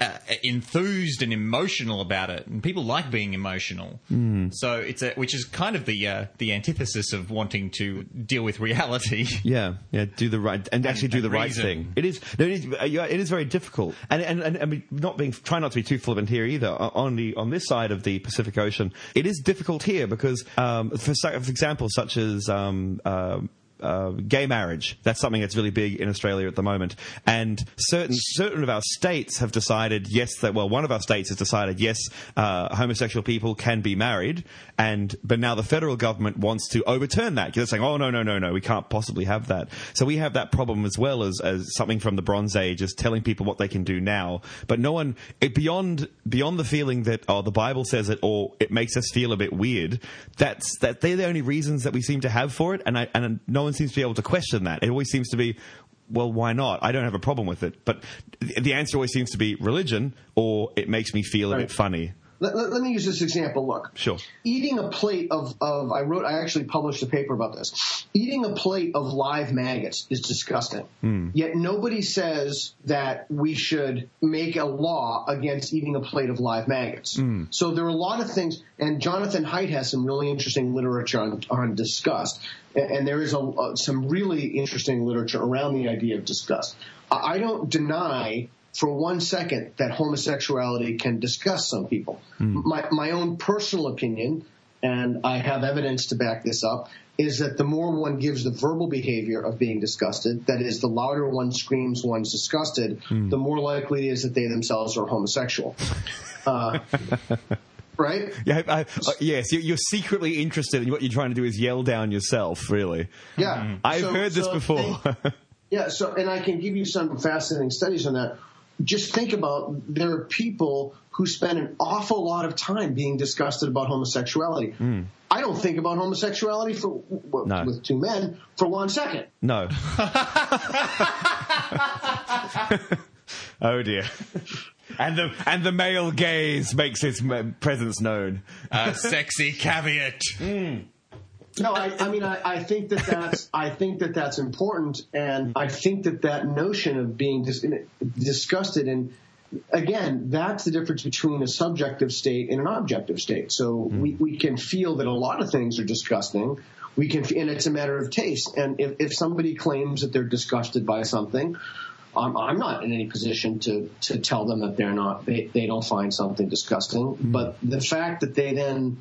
uh, enthused and emotional about it, and people like being emotional. Hmm. So it's a, which is kind of the uh, the antithesis of wanting to deal with reality. Yeah, yeah, do the right and actually do and the right thing. It is, it is, uh, it is very difficult, and and and, and not being try not to be too flippant here either. On the on this side of the Pacific Ocean, it is difficult here because, um, for, for example, such as. Um, um uh, gay marriage. That's something that's really big in Australia at the moment. And certain certain of our states have decided yes that well one of our states has decided yes uh, homosexual people can be married. And but now the federal government wants to overturn that. They're saying oh no no no no we can't possibly have that. So we have that problem as well as as something from the Bronze Age is telling people what they can do now. But no one it, beyond beyond the feeling that oh the Bible says it or it makes us feel a bit weird. That's that they're the only reasons that we seem to have for it. And I and no one seems to be able to question that. It always seems to be, well, why not? I don't have a problem with it. But the answer always seems to be religion, or it makes me feel a bit funny. Let, let, let me use this example. Look, Sure. eating a plate of, of I wrote I actually published a paper about this. Eating a plate of live maggots is disgusting. Yet nobody says that we should make a law against eating a plate of live maggots. So there are a lot of things, and Jonathan Haidt has some really interesting literature on, on disgust, and, and there is a, uh, some really interesting literature around the idea of disgust. I, I don't deny for one second that homosexuality can disgust some people. My, my own personal opinion, and I have evidence to back this up, is that the more one gives the verbal behavior of being disgusted, that is, the louder one screams one's disgusted, the more likely it is that they themselves are homosexual. Uh, right? Yeah, I, uh, yes, you- you're secretly interested, and what you're trying to do is yell down yourself. Really, Yeah. I've So- heard this so before. think- Yeah, so and I can give you some fascinating studies on that. Just think about there are people who spend an awful lot of time being disgusted about homosexuality. I don't think about homosexuality for well, No. with two men for one second. no. oh dear. And the and the male gaze makes its presence known. Uh, sexy caveat. No, I, I mean, I, I think that that's I think that that's important, and I think that that notion of being dis- disgusted and again, that's the difference between a subjective state and an objective state. So mm-hmm. we, we can feel that a lot of things are disgusting. We can, and it's a matter of taste. And if, if somebody claims that they're disgusted by something, I'm, I'm not in any position to, to tell them that they're not, they, they don't find something disgusting. Mm-hmm. But the fact that they then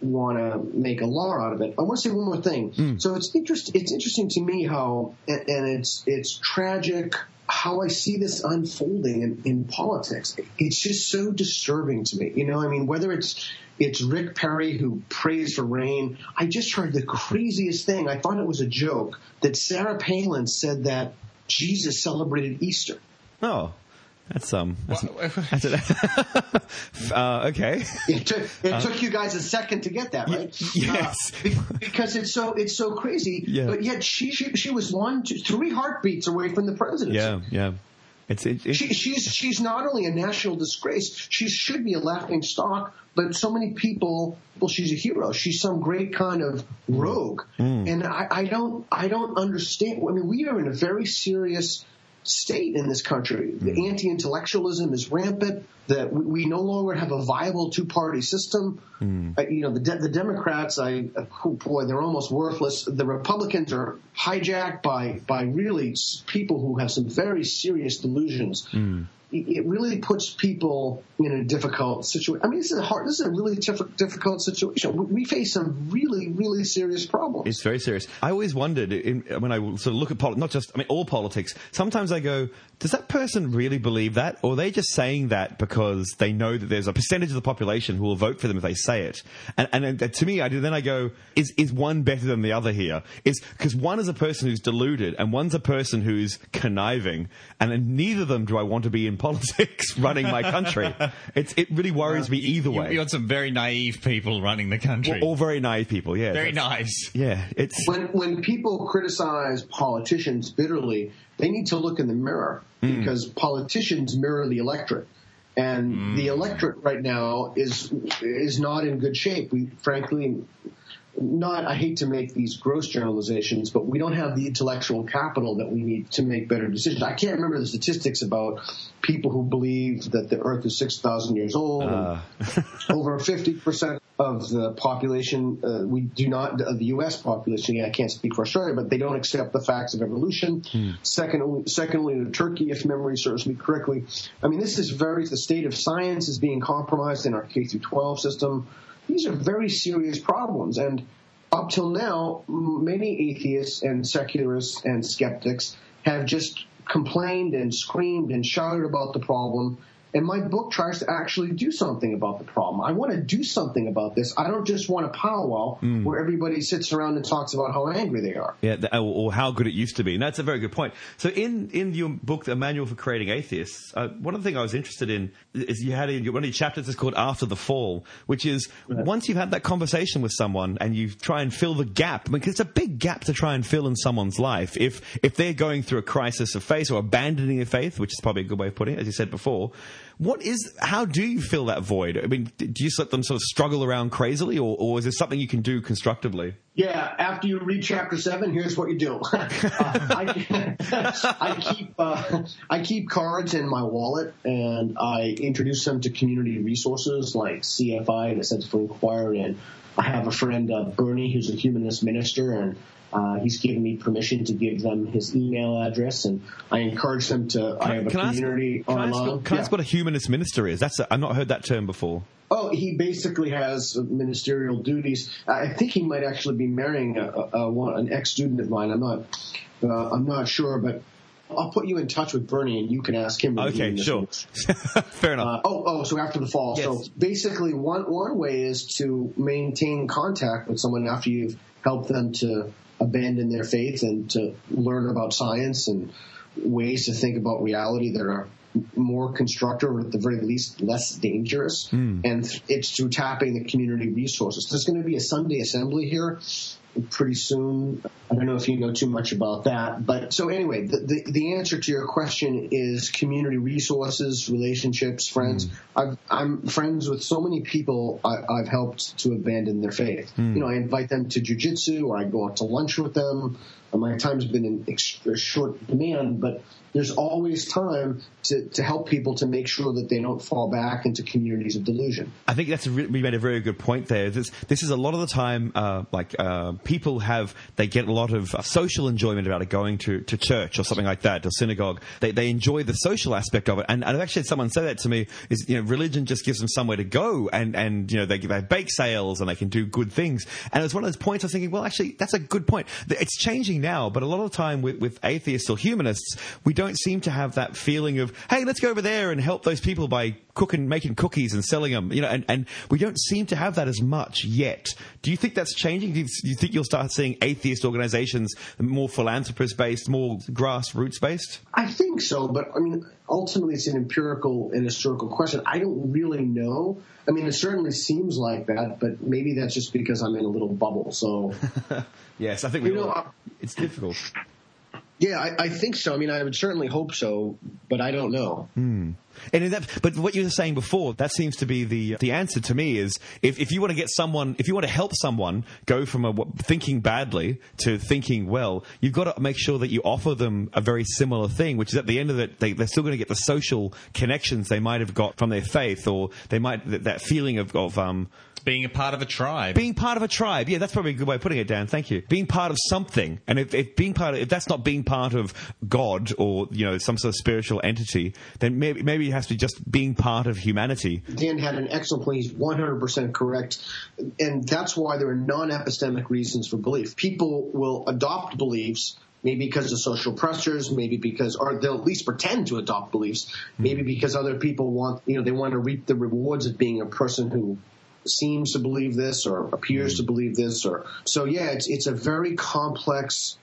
want to make a law out of it. I want to say one more thing. Hmm. So it's interest, it's interesting to me how, and, and it's it's tragic how I see this unfolding in, in politics. It's just so disturbing to me. You know, I mean, whether it's it's Rick Perry who prays for rain. I just heard the craziest thing. I thought it was a joke that Sarah Palin said that Jesus celebrated Easter. Oh, that's um. That's, that's uh, okay. It took it took you guys a second to get that, right? Uh, yes. Uh, because it's so it's so crazy. Yeah. But yet she, she she was one, two, three heartbeats away from the presidency. Yeah, yeah. It's it, it, She, she's she's not only a national disgrace, she should be a laughing stock. But so many people, well, she's a hero. She's some great kind of rogue, and I, I don't I don't understand. I mean, we are in a very serious state in this country. The hmm. anti-intellectualism is rampant. That we, no longer have a viable two-party system. Hmm. Uh, you know, the de- the Democrats, I oh boy, they're almost worthless. The Republicans are hijacked by by really people who have some very serious delusions. It it really puts people in a difficult situation. I mean, this is a hard. This is a really diff- difficult situation. We, face some really, really serious problems. It's very serious. I always wondered in, when I sort of look at politics, not just, I mean, all politics, sometimes I go, does that person really believe that? Or are they just saying that because they know that there's a percentage of the population who will vote for them if they say it? And, and to me, I do, then I go, is, is one better than the other here? Is, because one is a person who's deluded and one's a person who's conniving and neither of them do I want to be in politics running my country. It's, it really worries me either way. you got some very naive people running the country. all very naive people, yeah. very nice. Yeah, it's. when when people criticize politicians bitterly, they need to look in the mirror hmm. because politicians mirror the electorate. And hmm. the electorate right now is is not in good shape. We frankly not I hate to make these gross generalizations, but we don't have the intellectual capital that we need to make better decisions. I can't remember the statistics about people who believe that the earth is 6,000 years old. and over 50% of the population, uh, we do not, of the U.S. population, yeah, I can't speak for Australia, but they don't accept the facts of evolution. Second, only, second only to Turkey, if memory serves me correctly. I mean, this is very, the state of science is being compromised in our K through 12 system. These are very serious problems. And up till now, many atheists and secularists and skeptics have just complained and screamed and shouted about the problem. And my book tries to actually do something about the problem. I want to do something about this. I don't just want a powwow where everybody sits around and talks about how angry they are. Yeah, or, how good it used to be. And that's a very good point. So in, in your book, The Manual for Creating Atheists, uh, one of the things I was interested in is you had in one of your chapters is called After the Fall, which is once you've had that conversation with someone and you try and fill the gap, because it's a big gap to try and fill in someone's life. If, if they're going through a crisis of faith or abandoning their faith, which is probably a good way of putting it, as you said before, what is, how do you fill that void? I mean, do you let them sort of struggle around crazily or, or is there something you can do constructively? Yeah, after you read chapter seven, here's what you do. uh, I, I keep uh, I keep cards in my wallet, and I introduce them to community resources like CFI, and the Center for Inquiry, and I have a friend uh, Bernie, who's a humanist minister, and uh, he's given me permission to give them his email address, and I encourage them to. I have a Can I ask, community can I ask, online. can I ask what a humanist minister is? That's a, I've not heard that term before. Oh, he basically has ministerial duties. I think he might actually be marrying a, a, a, an ex-student of mine. I'm not, uh, I'm not sure, but I'll put you in touch with Bernie, and you can ask him. Okay, sure. Fair enough. Uh, oh, oh, so after the fall. So basically, one one way is to maintain contact with someone after you've helped them to abandon their faith and to learn about science and ways to think about reality that are more constructive or at the very least less dangerous. And it's through tapping the community resources. There's going to be a Sunday assembly here pretty soon. I don't know if you know too much about that, but so anyway, the, the, the answer to your question is community resources, relationships, friends. Hmm. I've, I'm friends with so many people I, I've helped to abandon their faith. Hmm. You know, I invite them to jujitsu or I go out to lunch with them. My time's been in extra short demand, but there's always time to, to help people to make sure that they don't fall back into communities of delusion. I think that's a re- we made a very good point there. This, this is a lot of the time, uh, like uh, people have they get a lot of uh, social enjoyment about it, going to, to church or something like that, or synagogue. They, they enjoy the social aspect of it, and, and I've actually had someone say that to me. Is you know religion just gives them somewhere to go, and and you know they, they have bake sales and they can do good things. And it's one of those points I was thinking, well, actually, that's a good point. It's changing now, but a lot of the time with, with atheists or humanists, we don't seem to have that feeling of, hey, let's go over there and help those people by cooking, making cookies and selling them. You know, and, and we don't seem to have that as much yet. Do you think that's changing? Do you, do you think you'll start seeing atheist organizations more philanthropist based, more grassroots based? I think so, but I mean, ultimately, it's an empirical and historical question. I don't really know. I mean, it certainly seems like that, but maybe that's just because I'm in a little bubble. So, yes, I think we You know, all, uh, it's difficult. Yeah, I, I think so. I mean, I would certainly hope so, but I don't know. And in that, but what you were saying before, that seems to be the the answer to me is if, if you want to get someone, if you want to help someone go from a, thinking badly to thinking well, you've got to make sure that you offer them a very similar thing, which is at the end of it, they, they're still going to get the social connections they might have got from their faith, or they might that, that feeling of, of um, Being a part of a tribe. being part of a tribe. Yeah, that's probably a good way of putting it, Dan. Thank you. Being part of something, and if, if being part of, if that's not being part of God or you know some sort of spiritual entity, then maybe maybe it has to be just being part of humanity. Dan had an excellent point. He's 100% correct. And that's why there are non epistemic reasons for belief. People will adopt beliefs. Maybe because of social pressures, maybe because, or they'll at least pretend to adopt beliefs. Maybe hmm. because other people want, you know, they want to reap the rewards of being a person who seems to believe this or appears to believe this or so yeah it's it's a very complex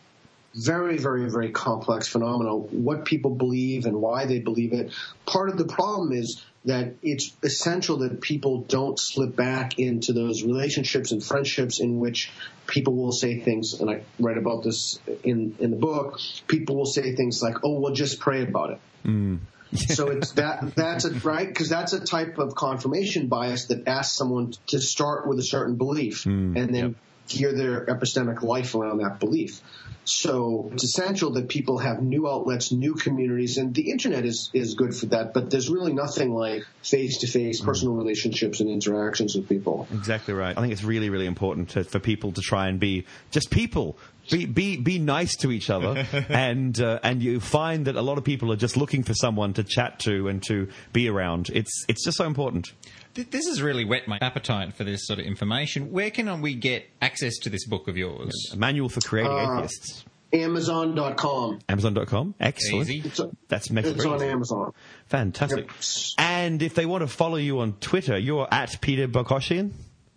very very very complex phenomenon what people believe and why they believe it. Part of the problem is that it's essential that people don't slip back into those relationships and friendships in which people will say things and I write about this in in the book people will say things like oh well just pray about it mm. so it's that that's a right? Because that's a type of confirmation bias that asks someone to start with a certain belief hmm. and then gear their epistemic life around that belief. So it's essential that people have new outlets, new communities, and the internet is is good for that. But there's really nothing like face to face personal relationships and interactions with people. Exactly right. I think it's really, really important to, for people to try and be just people. Be be be nice to each other, and uh, and you find that a lot of people are just looking for someone to chat to and to be around. It's it's just so important. Th- This has really whet my appetite for this sort of information. Where can we get access to this book of yours? A manual for creating Uh, atheists. Amazon.com. Amazon.com. Excellent. Easy. It's, That's makes it's on easy. Amazon. Fantastic. Yep. And if they want to follow you on Twitter, you're at Peter Boghossian.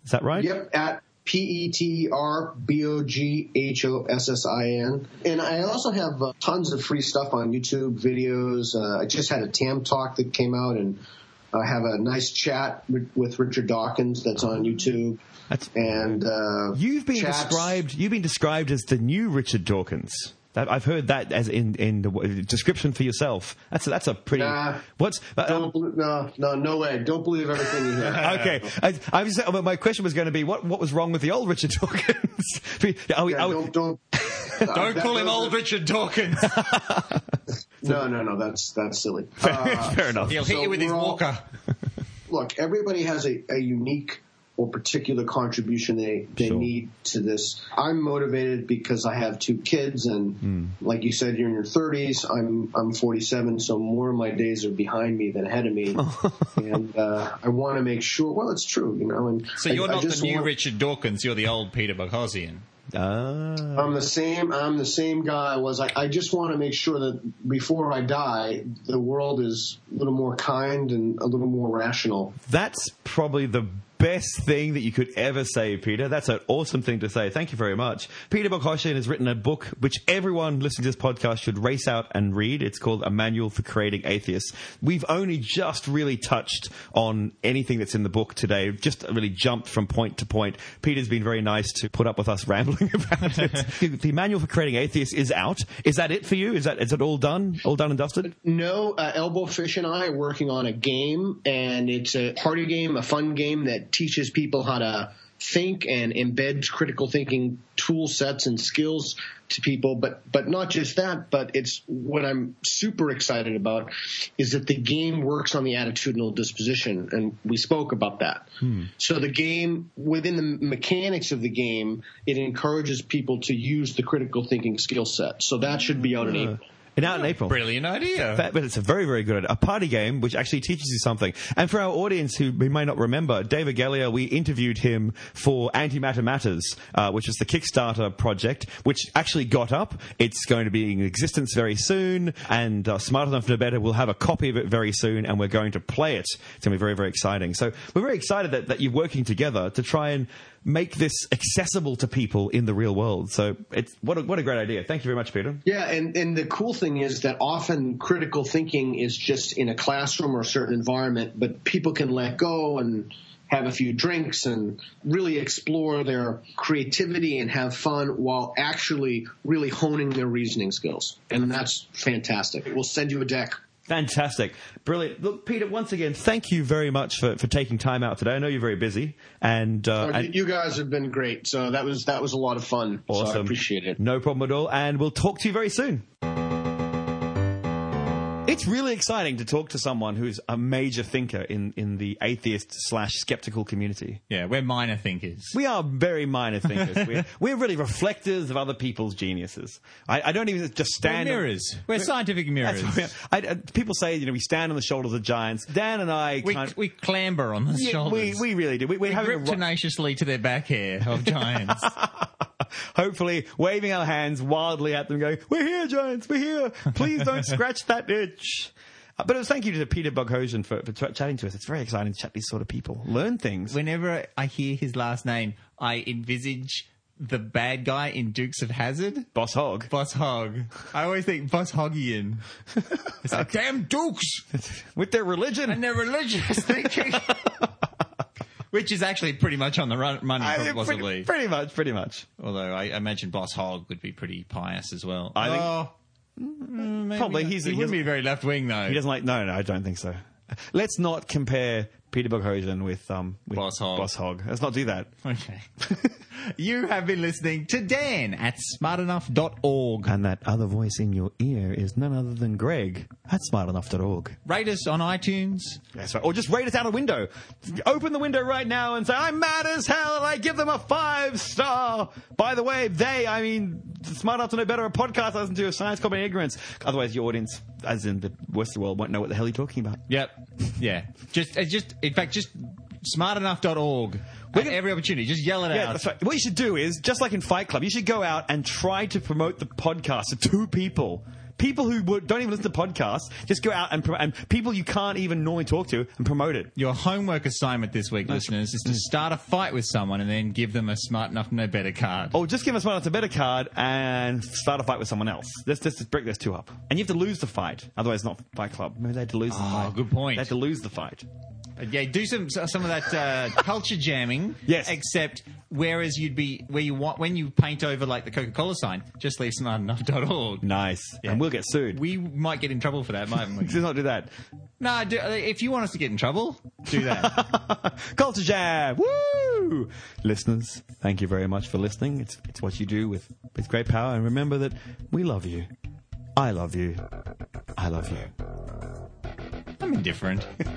Is that right? Yep, at P E T R B O G H O S S I N. And I also have uh, tons of free stuff on YouTube videos. Uh, I just had a TAM talk that came out, and I have a nice chat with, with Richard Dawkins that's on YouTube. That's- and uh, You've been chats- described. You've been described as the new Richard Dawkins. That, I've heard that as in in the description for yourself. That's a, that's a pretty. Nah. what's bel- no, no, no way. Don't believe everything you hear. okay? I, I was, uh, my question was going to be what what was wrong with the old Richard Dawkins? Are we- Yeah, are we- don't, don't, Don't call him old Richard Dawkins. No, no, no. That's that's silly. Uh, fair enough. He'll hit So you with his we're all- walker. look, everybody has a, a unique or particular contribution they, they Sure. need to this. I'm motivated because I have two kids, and Hmm. like you said, you're in your 30s. I'm I'm 47, so more of my days are behind me than ahead of me, and uh, I want to make sure. Well, it's true, you know. And So I- you're I not the new want- Richard Dawkins, you're the old Peter Boghossian. Ah. I'm the same. I'm the same guy I was. I, I just want to make sure that before I die, the world is a little more kind and a little more rational. That's probably the best thing that you could ever say, Peter. That's an awesome thing to say. Thank you very much. Peter Boghossian has written a book which everyone listening to this podcast should race out and read. It's called A Manual for Creating Atheists. We've only just really touched on anything that's in the book today, just really jumped from point to point. Peter's been very nice to put up with us rambling about it. the, the Manual for Creating Atheists is out. Is that it for you? Is that is it all done? All done and dusted? No, uh, Elbow Fish and I are working on a game, and it's a party game, a fun game that teaches people how to think and embeds critical thinking tool sets and skills to people. But but not just that, but it's what I'm super excited about is that the game works on the attitudinal disposition, and we spoke about that. Hmm. So the game within the mechanics of the game, it encourages people to use the critical thinking skill set. So that should be out in April. And out in April. Brilliant idea. That- but it's a very, very good a party game which actually teaches you something. And for our audience who we may not remember, David Gallia, we interviewed him for Antimatter Matters, uh, which is the Kickstarter project, which actually got up. It's going to be in existence very soon, and uh, Smart Enough to Know Better will have a copy of it very soon, and we're going to play it. It's going to be very, very exciting. So we're very excited that, that you're working together to try and make this accessible to people in the real world. So it's what a, what a great idea. Thank you very much, Peter. Yeah, and, and the cool thing is that often critical thinking is just in a classroom or a certain environment, but people can let go and have a few drinks and really explore their creativity and have fun while actually really honing their reasoning skills. And that's fantastic. We'll send you a deck. Fantastic. Brilliant. Look, Peter, once again, thank you very much for, for taking time out today. I know you're very busy. And, uh, and you guys have been great. So that was that was a lot of fun. So I awesome. appreciate it. No problem at all. And we'll talk to you very soon. It's really exciting to talk to someone who's a major thinker in, in the atheist slash skeptical community. Yeah, we're minor thinkers. We are very minor thinkers. we're, we're really reflectors of other people's geniuses. I, I don't even just stand. We're mirrors. We're scientific mirrors. I, I, people say, you know, we stand on the shoulders of giants. Dan and I We, kind we clamber on the Yeah, shoulders. we, we really do. We, we're We grip ro- tenaciously to their back hair of giants. hopefully waving our hands wildly at them, going, "We're here, giants. We're here. Please don't scratch that itch." Uh, But it was thank you to Peter Boghossian for, for t- chatting to us. It's very exciting to chat these sort of people, learn things. Whenever I hear his last name, I envisage the bad guy in Dukes of Hazzard. Boss Hogg. Boss Hogg. I always think Boss Hoggian. It's like, damn Dukes! with their religion. And their religious thinking. Which is actually pretty much on the run, money, I possibly. pretty, pretty much, pretty much. Although I imagine Boss Hogg would be pretty pious as well. I think- Oh, mm, maybe Probably not. he's- he he wouldn't be very left wing though. He doesn't like. No, no, I don't think so. Let's not compare Peter Boghossian with um with Boss Hogg. Boss Hogg. Let's not do that. Okay. you have been listening to Dan at smartenough.org. And that other voice in your ear is none other than Greg at smartenough.org. Rate us on iTunes. That's right. Or just rate us out a window. Open the window right now and say, I'm mad as hell, and I give them a five star. By the way, they, I mean, smart enough to know better, a podcast I listen to, a science copy ignorance. Otherwise, your audience, as in the rest of the world, won't know what the hell you're talking about. Yep. Yeah. Just, it's just, in fact, just smartenough.org. At gonna- every opportunity, just yell it Yeah, out. that's right. What you should do is, just like in Fight Club, you should go out and try to promote the podcast to two people. People who don't even listen to podcasts, just go out and, and people you can't even normally talk to and promote it. Your homework assignment this week, listeners, is to start a fight with someone and then give them a smart enough no better card. Or just give us one that's a better card and start a fight with someone else. Let's just break those two up. And you have to lose the fight. Otherwise, it's not Fight Club. Maybe they had to lose the Oh, fight. good point. They had to lose the fight. Yeah, do some some of that uh, culture jamming. Yes. Except whereas you'd be where you want when you paint over like the Coca Cola sign, just leave smartenough.org. Nice. And we'll get sued. We might get in trouble for that, mightn't we? Let's not do that. no, do, uh, if you want us to get in trouble, do that. Culture Jam! Woo! Listeners, thank you very much for listening. It's, it's what you do with, with great power. And remember that we love you. I love you. I love you. I'm indifferent.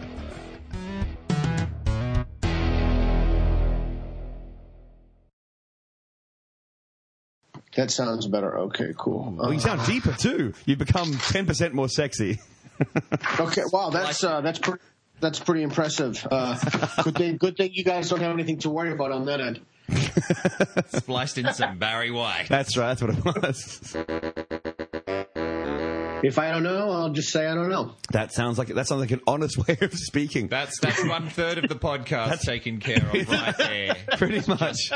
That sounds better. Okay, cool. Well, you sound deeper too. You become 10% more sexy. Okay, wow, that's uh, that's pretty that's pretty impressive. Uh, good thing good thing you guys don't have anything to worry about on that end. Spliced in some Barry White. That's right. That's what it was. If I don't know, I'll just say I don't know. That sounds like that sounds like an honest way of speaking. That's that's one third of the podcast taken care of right there. Pretty much.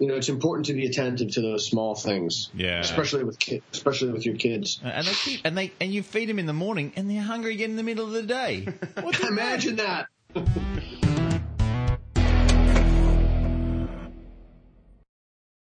You know, it's important to be attentive to those small things. Yeah. especially with ki- especially with your kids. And they keep and they and you feed them in the morning and they're hungry again in the middle of the day. Imagine that.